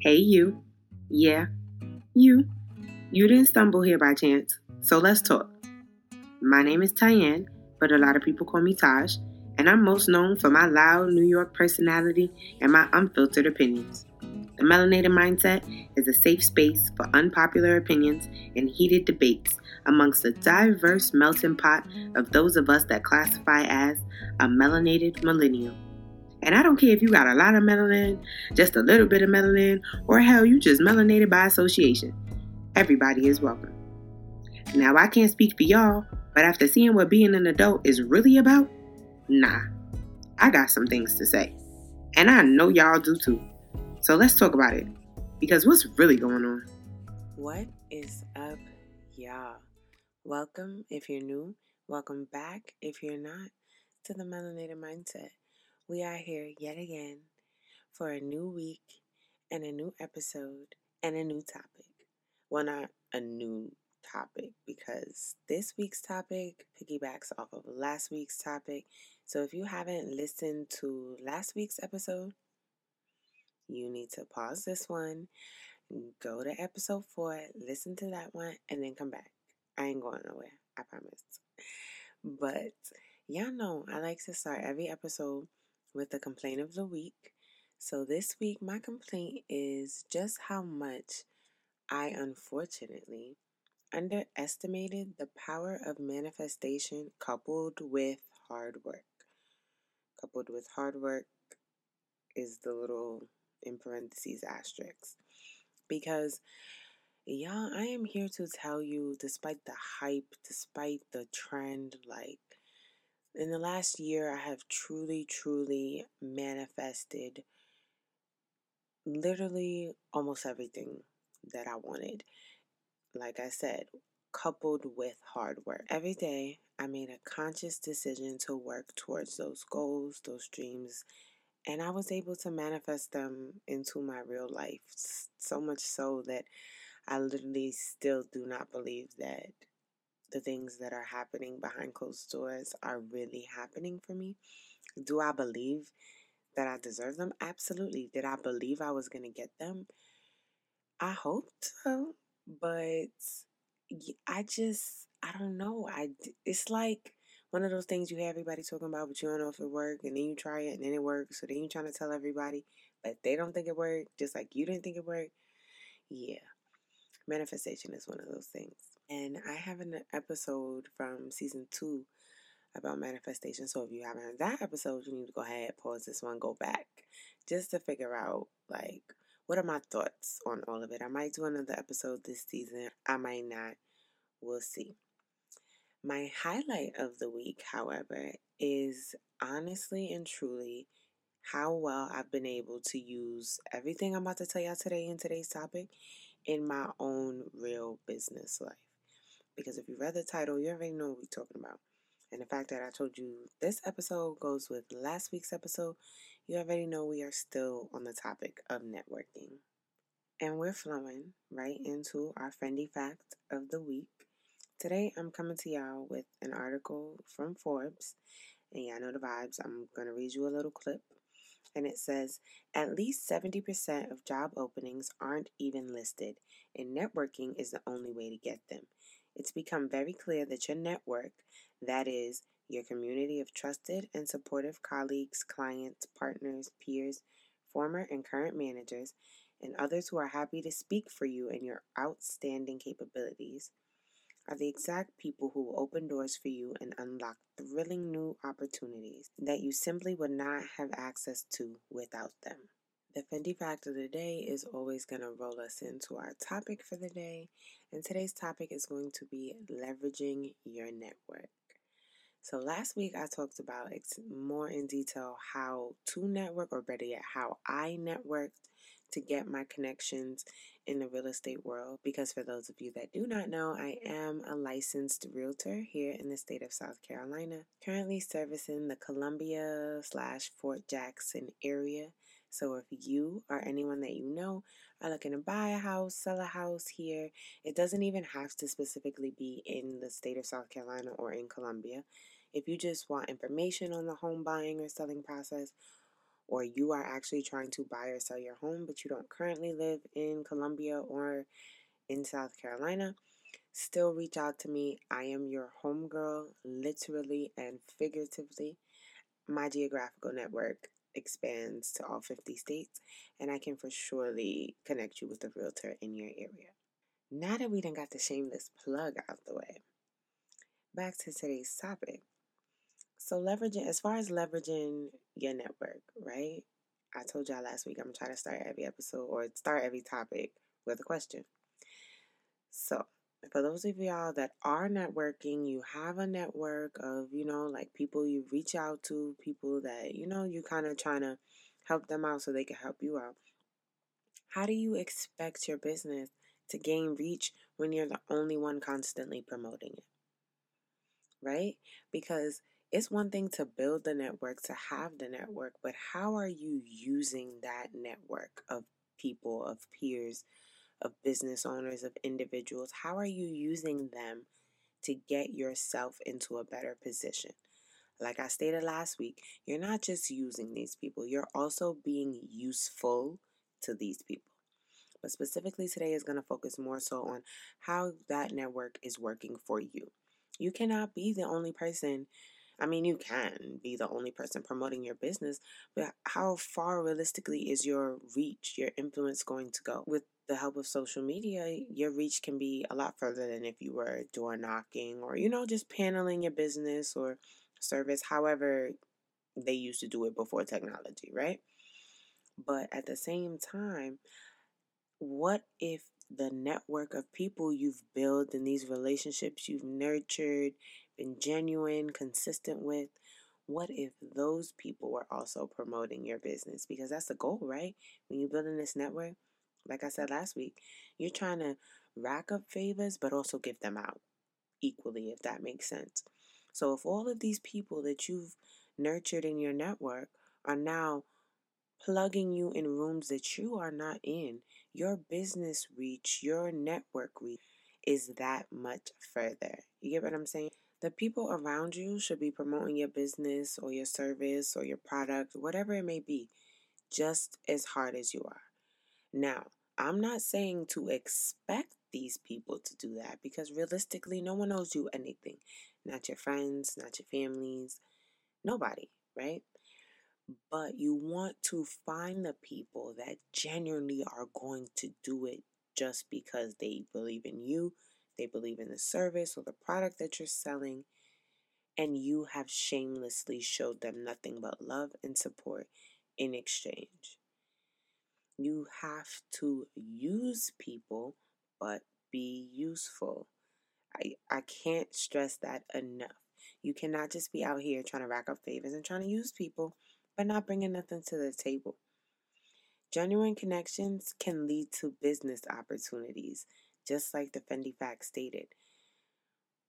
Hey, you. Yeah, you. You didn't stumble here by chance, so let's talk. My name is Tyanne, but a lot of people call me Taj, and I'm most known for my loud New York personality and my unfiltered opinions. The Melanated Mindset is a safe space for unpopular opinions and heated debates amongst a diverse melting pot of those of us that classify as a melanated millennial. And I don't care if you got a lot of melanin, just a little bit of melanin, or hell, you just melanated by association. Everybody is welcome. Now, I can't speak for y'all, but after seeing what being an adult is really about, nah, I got some things to say. And I know y'all do too. So let's talk about it. Because what's really going on? What is up, y'all? Welcome if you're new. Welcome back if you're not to the Melanated Mindset. We are here yet again for a new week and a new episode and a new topic. Well, not a new topic because this week's topic piggybacks off of last week's topic. So if you haven't listened to last week's episode, you need to pause this one, go to episode four, listen to that one, and then come back. I ain't going nowhere, I promise. But y'all know I like to start every episode with the complaint of the week. So this week, my complaint is just how much I unfortunately underestimated the power of manifestation coupled with hard work. Coupled with hard work is the little in parentheses asterisk. Because y'all, I am here to tell you, despite the hype, despite the trend, like in the last year, I have truly, truly manifested literally almost everything that I wanted. Like I said, coupled with hard work. Every day, I made a conscious decision to work towards those goals, those dreams, and I was able to manifest them into my real life. So much so that I literally still do not believe that the things that are happening behind closed doors are really happening for me? Do I believe that I deserve them? Absolutely. Did I believe I was going to get them? I hoped so, but I just, I don't know. I, it's like one of those things you hear everybody talking about, but you don't know if it works, and then you try it, and then it works, so then you're trying to tell everybody, but they don't think it worked, just like you didn't think it worked. Yeah. Manifestation is one of those things. And I have an episode from season two about manifestation. So if you haven't heard that episode, you need to go ahead, pause this one, go back, just to figure out like what are my thoughts on all of it. I might do another episode this season. I might not. We'll see. My highlight of the week, however, is honestly and truly how well I've been able to use everything I'm about to tell y'all today in today's topic in my own real business life. Because if you read the title, you already know what we're talking about. And the fact that I told you this episode goes with last week's episode, you already know we are still on the topic of networking. And we're flowing right into our Fendi fact of the week. Today, I'm coming to y'all with an article from Forbes. And y'all know the vibes. I'm going to read you a little clip. And it says at least 70% of job openings aren't even listed, and networking is the only way to get them it's become very clear that your network, that is, your community of trusted and supportive colleagues, clients, partners, peers, former and current managers, and others who are happy to speak for you and your outstanding capabilities, are the exact people who will open doors for you and unlock thrilling new opportunities that you simply would not have access to without them. The Fendi fact of the day is always going to roll us into our topic for the day, and today's topic is going to be leveraging your network. So, last week I talked about more in detail how to network, or better yet, how I networked to get my connections in the real estate world. Because for those of you that do not know, I am a licensed realtor here in the state of South Carolina, currently servicing the Columbia slash Fort Jackson area so if you or anyone that you know are looking to buy a house, sell a house here, it doesn't even have to specifically be in the state of South Carolina or in Columbia. If you just want information on the home buying or selling process, or you are actually trying to buy or sell your home, but you don't currently live in Columbia or in South Carolina, still reach out to me. I am your homegirl, literally and figuratively. My geographical network expands to all 50 states, and I can for surely connect you with a realtor in your area. Now that we done got the shameless plug out the way, back to today's topic. So leveraging, as far as leveraging your network, right? I told y'all last week I'm gonna try to start every episode or start every topic with a question. So for those of y'all that are networking, you have a network of, you know, like people you reach out to, people that, you know, you kind of trying to help them out so they can help you out. How do you expect your business to gain reach when you're the only one constantly promoting it? Right? Because it's one thing to build the network, to have the network, but how are you using that network of people, of peers, of business owners, of individuals? How are you using them to get yourself into a better position? Like I stated last week, you're not just using these people, you're also being useful to these people. But specifically today is going to focus more so on how that network is working for you. You cannot be the only person I mean, you can be the only person promoting your business, but how far realistically is your reach, your influence going to go? With the help of social media, your reach can be a lot further than if you were door knocking or, you know, just paneling your business or service, however they used to do it before technology, right? But at the same time, what if the network of people you've built and these relationships you've nurtured been genuine, consistent with, what if those people were also promoting your business? Because that's the goal, right? When you're building this network, like I said last week, you're trying to rack up favors, but also give them out equally, if that makes sense. So if all of these people that you've nurtured in your network are now plugging you in rooms that you are not in, your business reach, your network reach is that much further. You get what I'm saying? The people around you should be promoting your business or your service or your product, whatever it may be, just as hard as you are. Now, I'm not saying to expect these people to do that because realistically, no one owes you anything. Not your friends, not your families, nobody, right? But you want to find the people that genuinely are going to do it just because they believe in you, they believe in the service or the product that you're selling, and you have shamelessly showed them nothing but love and support in exchange. You have to use people, but be useful. I, I can't stress that enough. You cannot just be out here trying to rack up favors and trying to use people, but not bringing nothing to the table. Genuine connections can lead to business opportunities just like the Fendi fact stated.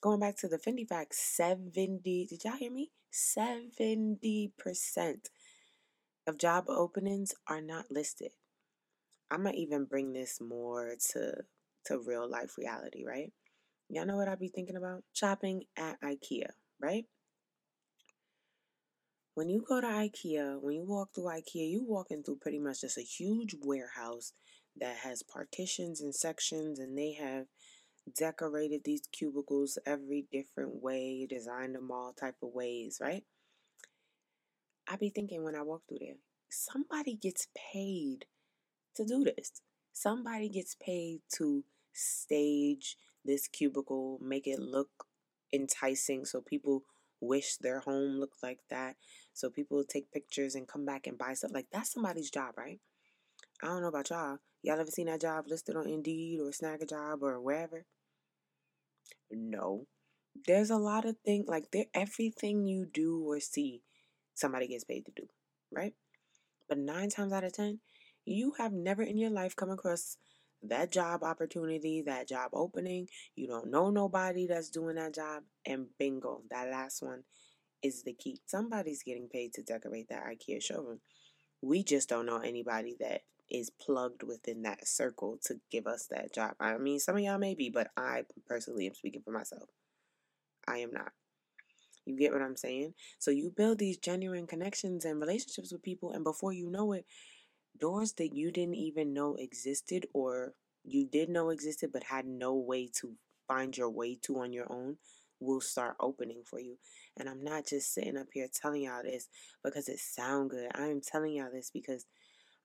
Going back to the Fendi fact, 70, did y'all hear me? 70% of job openings are not listed. I'm gonna even bring this more to to real life reality, right? Y'all know what I be thinking about? Shopping at IKEA, right? When you go to IKEA, when you walk through IKEA, you walking through pretty much just a huge warehouse that has partitions and sections, and they have decorated these cubicles every different way, designed them all type of ways, right? I be thinking when I walk through there, somebody gets paid to do this. Somebody gets paid to stage this cubicle, make it look enticing so people wish their home looked like that. So people take pictures and come back and buy stuff. Like that's somebody's job, right? I don't know about y'all. Y'all ever seen that job listed on Indeed or Snag a Job or wherever? No. There's a lot of things like there everything you do or see, somebody gets paid to do, right? But nine times out of ten, you have never in your life come across that job opportunity, that job opening. You don't know nobody that's doing that job, and bingo, that last one is the key. Somebody's getting paid to decorate that IKEA showroom. We just don't know anybody that is plugged within that circle to give us that job. I mean, some of y'all may be, but I personally am speaking for myself. I am not. You get what I'm saying? So you build these genuine connections and relationships with people, and before you know it, doors that you didn't even know existed or you did know existed but had no way to find your way to on your own will start opening for you. And I'm not just sitting up here telling y'all this because it sound good. I am telling y'all this because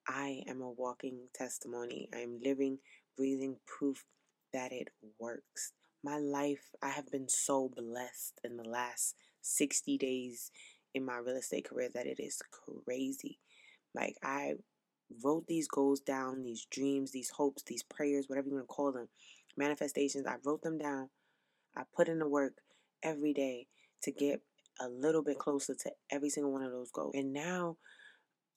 I am a walking testimony. I am living, breathing proof that it works. My life, I have been so blessed in the last 60 days in my real estate career that it is crazy. Like I wrote these goals down, these dreams, these hopes, these prayers, whatever you want to call them, manifestations. I wrote them down. I put in the work every day to get a little bit closer to every single one of those goals. And now,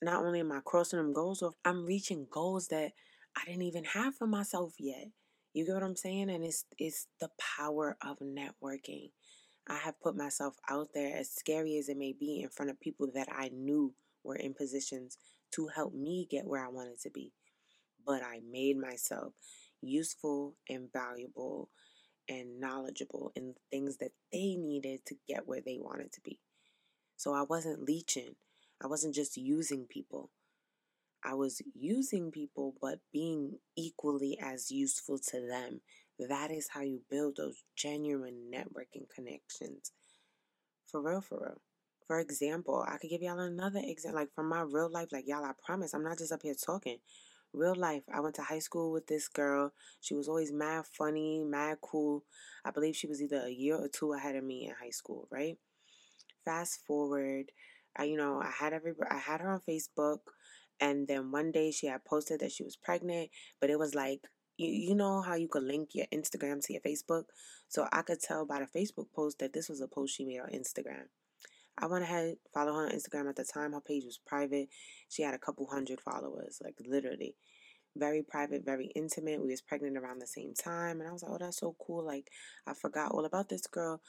not only am I crossing them goals off, I'm reaching goals that I didn't even have for myself yet. You get what I'm saying? And it's it's the power of networking. I have put myself out there, as scary as it may be, in front of people that I knew were in positions to help me get where I wanted to be. But I made myself useful and valuable and knowledgeable in things that they needed to get where they wanted to be. So I wasn't leeching. I wasn't just using people. I was using people, but being equally as useful to them. That is how you build those genuine networking connections. For real, for real. For example, I could give y'all another example, like from my real life. Like, y'all, I promise, I'm not just up here talking real life. I went to high school with this girl. She was always mad funny, mad cool. I believe she was either a year or two ahead of me in high school, right? Fast forward, I you know, I had every I had her on Facebook and then one day she had posted that she was pregnant, but it was like you, you know how you could link your Instagram to your Facebook? So I could tell by the Facebook post that this was a post she made on Instagram. I went ahead, follow her on Instagram at the time. Her page was private. She had a couple hundred followers, like literally. Very private, very intimate. We was pregnant around the same time. And I was like, oh, that's so cool. Like, I forgot all about this girl.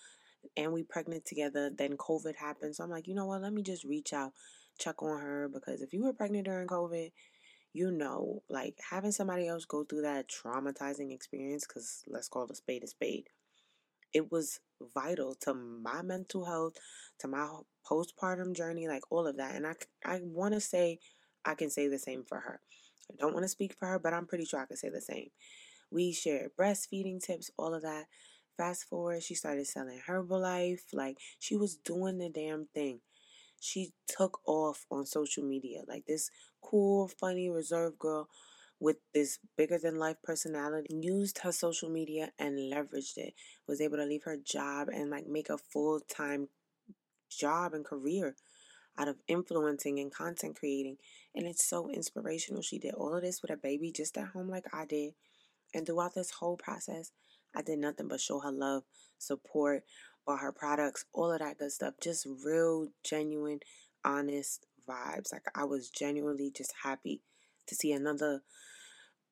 And we pregnant together. Then COVID happened. So I'm like, you know what? Let me just reach out, check on her. Because if you were pregnant during COVID, you know, like having somebody else go through that traumatizing experience, because let's call a spade a spade, it was vital to my mental health, to my postpartum journey, like all of that. And I, I want to say I can say the same for her. I don't want to speak for her, but I'm pretty sure I can say the same. We shared breastfeeding tips, all of that. Fast forward, she started selling Herbalife. Like she was doing the damn thing. She took off on social media. Like this cool, funny, reserved girl with this bigger than life personality used her social media and leveraged it was able to leave her job and like make a full-time job and career out of influencing and content creating and it's so inspirational she did all of this with a baby just at home like i did and throughout this whole process i did nothing but show her love support bought her products all of that good stuff just real genuine honest vibes like i was genuinely just happy to see another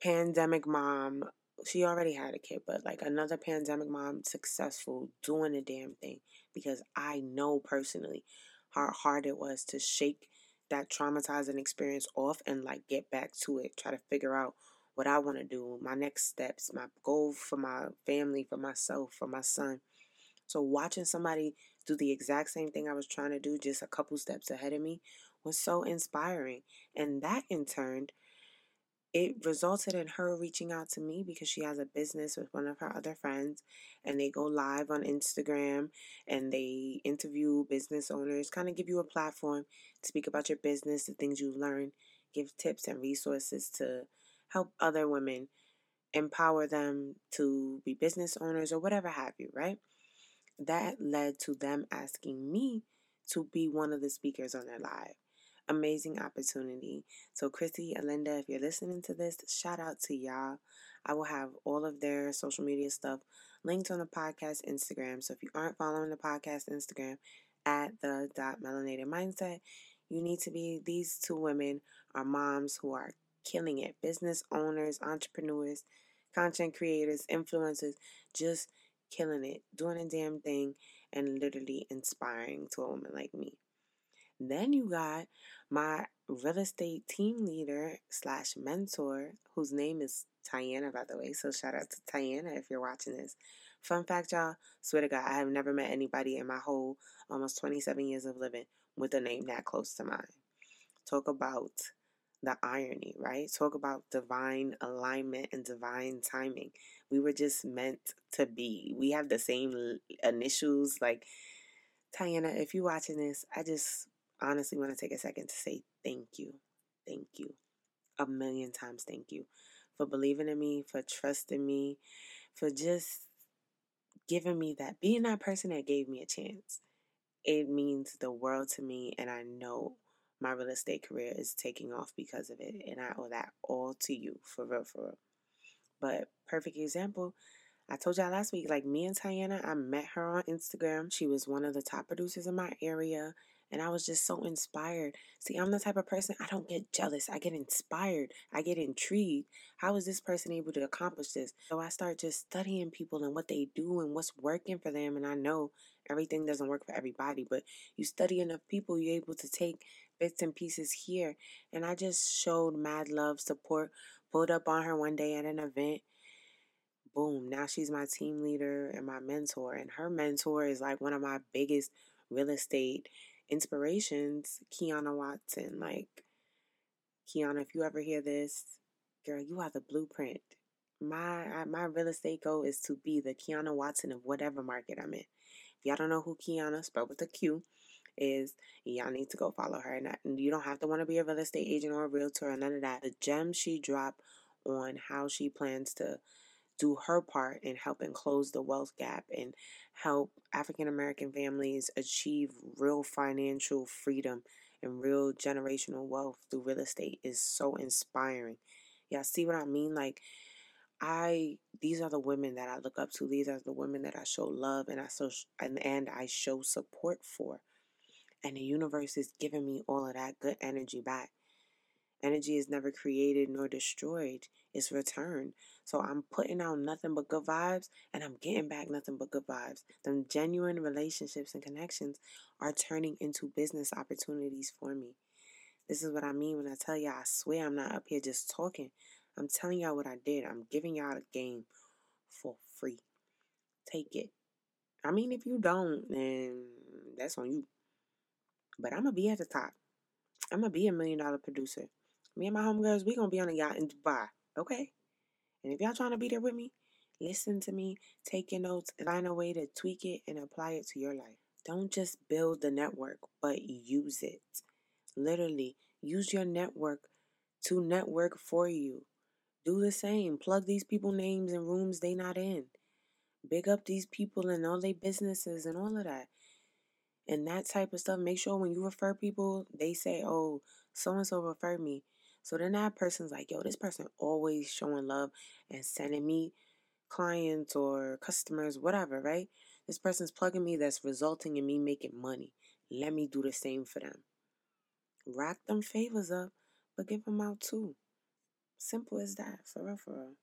pandemic mom. She already had a kid, but like another pandemic mom, successful, doing the damn thing. Because I know personally how hard it was to shake that traumatizing experience off and like get back to it, try to figure out what I want to do, my next steps, my goal for my family, for myself, for my son. So watching somebody do the exact same thing I was trying to do just a couple steps ahead of me was so inspiring. And that in turn it resulted in her reaching out to me because she has a business with one of her other friends and they go live on Instagram and they interview business owners, kind of give you a platform to speak about your business, the things you've learned, give tips and resources to help other women, empower them to be business owners or whatever have you, right? That led to them asking me to be one of the speakers on their live amazing opportunity. So, Chrissy, Alinda, if you're listening to this, shout out to y'all. I will have all of their social media stuff linked on the podcast Instagram. So, if you aren't following the podcast Instagram at the dot melanated mindset, you need to be. These two women are moms who are killing it business owners, entrepreneurs, content creators, influencers, just killing it, doing a damn thing, and literally inspiring to a woman like me. Then you got my real estate team leader slash mentor, whose name is Tiana, by the way. So shout out to Tiana if you're watching this. Fun fact, y'all, swear to God, I have never met anybody in my whole almost 27 years of living with a name that close to mine. Talk about the irony, right? Talk about divine alignment and divine timing. We were just meant to be. We have the same initials. Like, Tiana, if you're watching this, I just honestly want to take a second to say thank you. Thank you. A million times thank you for believing in me, for trusting me, for just giving me that, being that person that gave me a chance. It means the world to me, and I know my real estate career is taking off because of it, and I owe that all to you, for real, for real. But perfect example, I told y'all last week, like me and Tiana, I met her on Instagram. She was one of the top producers in my area. And I was just so inspired. See, I'm the type of person, I don't get jealous. I get inspired. I get intrigued. How is this person able to accomplish this? So I start just studying people and what they do and what's working for them. And I know everything doesn't work for everybody, but you study enough people, you're able to take bits and pieces here. And I just showed mad love, support, pulled up on her one day at an event. Boom, now she's my team leader and my mentor. And her mentor is like one of my biggest real estate inspirations, Quiana Watson. Like, Quiana, if you ever hear this, girl, you are the blueprint. My my real estate goal is to be the Quiana Watson of whatever market I'm in. If y'all don't know who Quiana, spelled with a Q, is, y'all need to go follow her. And you don't have to want to be a real estate agent or a realtor or none of that. The gems she dropped on how she plans to do her part in helping close the wealth gap and help African American families achieve real financial freedom and real generational wealth through real estate is so inspiring. Y'all see what I mean? Like, I these are the women that I look up to. These are the women that I show love and I so and, and I show support for. And the universe is giving me all of that good energy back. Energy is never created nor destroyed, it's returned. So I'm putting out nothing but good vibes and I'm getting back nothing but good vibes. Them genuine relationships and connections are turning into business opportunities for me. This is what I mean when I tell y'all, I swear I'm not up here just talking. I'm telling y'all what I did. I'm giving y'all a game for free. Take it. I mean, if you don't, then that's on you. But I'm to be at the top. I'm to be a million dollar producer. Me and my homegirls, we to be on a yacht in Dubai. Okay? And if y'all trying to be there with me, listen to me, take your notes, find a way to tweak it and apply it to your life. Don't just build the network, but use it. Literally, use your network to network for you. Do the same. Plug these people names and rooms they not in. Big up these people and all their businesses and all of that. And that type of stuff. Make sure when you refer people, they say, oh, so and so referred me. So then that person's like, yo, this person always showing love and sending me clients or customers, whatever, right? This person's plugging me that's resulting in me making money. Let me do the same for them. Rack them favors up, but give them out too. Simple as that, for real, for real.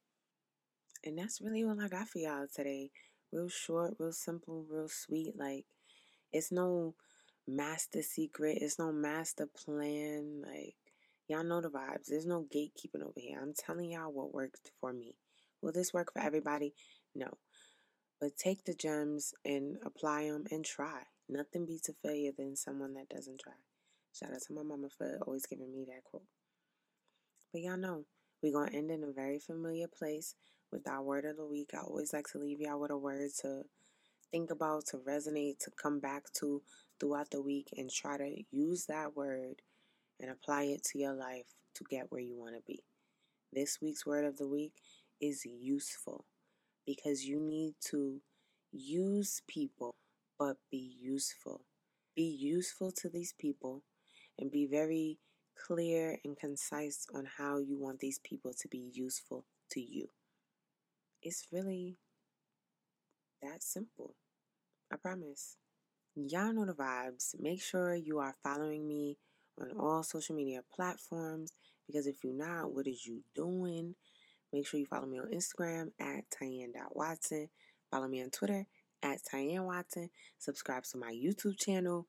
And that's really all I got for y'all today. Real short, real simple, real sweet. Like, it's no master secret, it's no master plan. Like, Y'all know the vibes. There's no gatekeeping over here. I'm telling y'all what worked for me. Will this work for everybody? No. But take the gems and apply them and try. Nothing beats a failure than someone that doesn't try. Shout out to my mama for always giving me that quote. But y'all know, we're going to end in a very familiar place with our word of the week. I always like to leave y'all with a word to think about, to resonate, to come back to throughout the week and try to use that word and apply it to your life to get where you want to be. This week's word of the week is useful because you need to use people, but be useful. Be useful to these people and be very clear and concise on how you want these people to be useful to you. It's really that simple. I promise. Y'all know the vibes. Make sure you are following me on all social media platforms. Because if you're not, what is you doing? Make sure you follow me on Instagram at Tyanne.Watson. Follow me on Twitter at Tyanne Watson. Subscribe to my YouTube channel,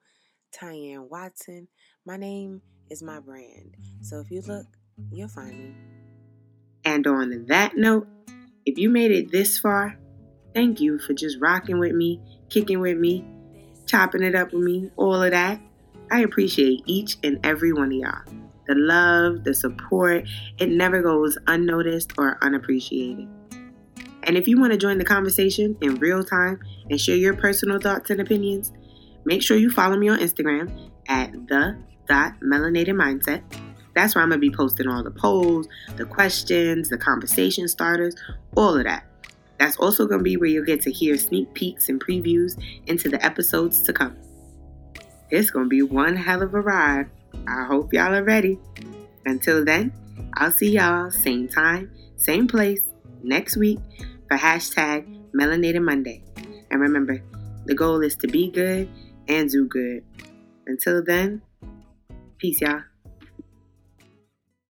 Tyanne Watson. My name is my brand. So if you look, you'll find me. And on that note, if you made it this far, thank you for just rocking with me, kicking with me, chopping it up with me, all of that. I appreciate each and every one of y'all. The love, the support, it never goes unnoticed or unappreciated. And if you want to join the conversation in real time and share your personal thoughts and opinions, make sure you follow me on Instagram at the dot melanated mindset. That's where I'm gonna be posting all the polls, the questions, the conversation starters, all of that. That's also gonna be where you'll get to hear sneak peeks and previews into the episodes to come. It's gonna be one hell of a ride. I hope y'all are ready. Until then, I'll see y'all same time, same place next week for hashtag Melanated Monday. And remember, the goal is to be good and do good. Until then, peace, y'all.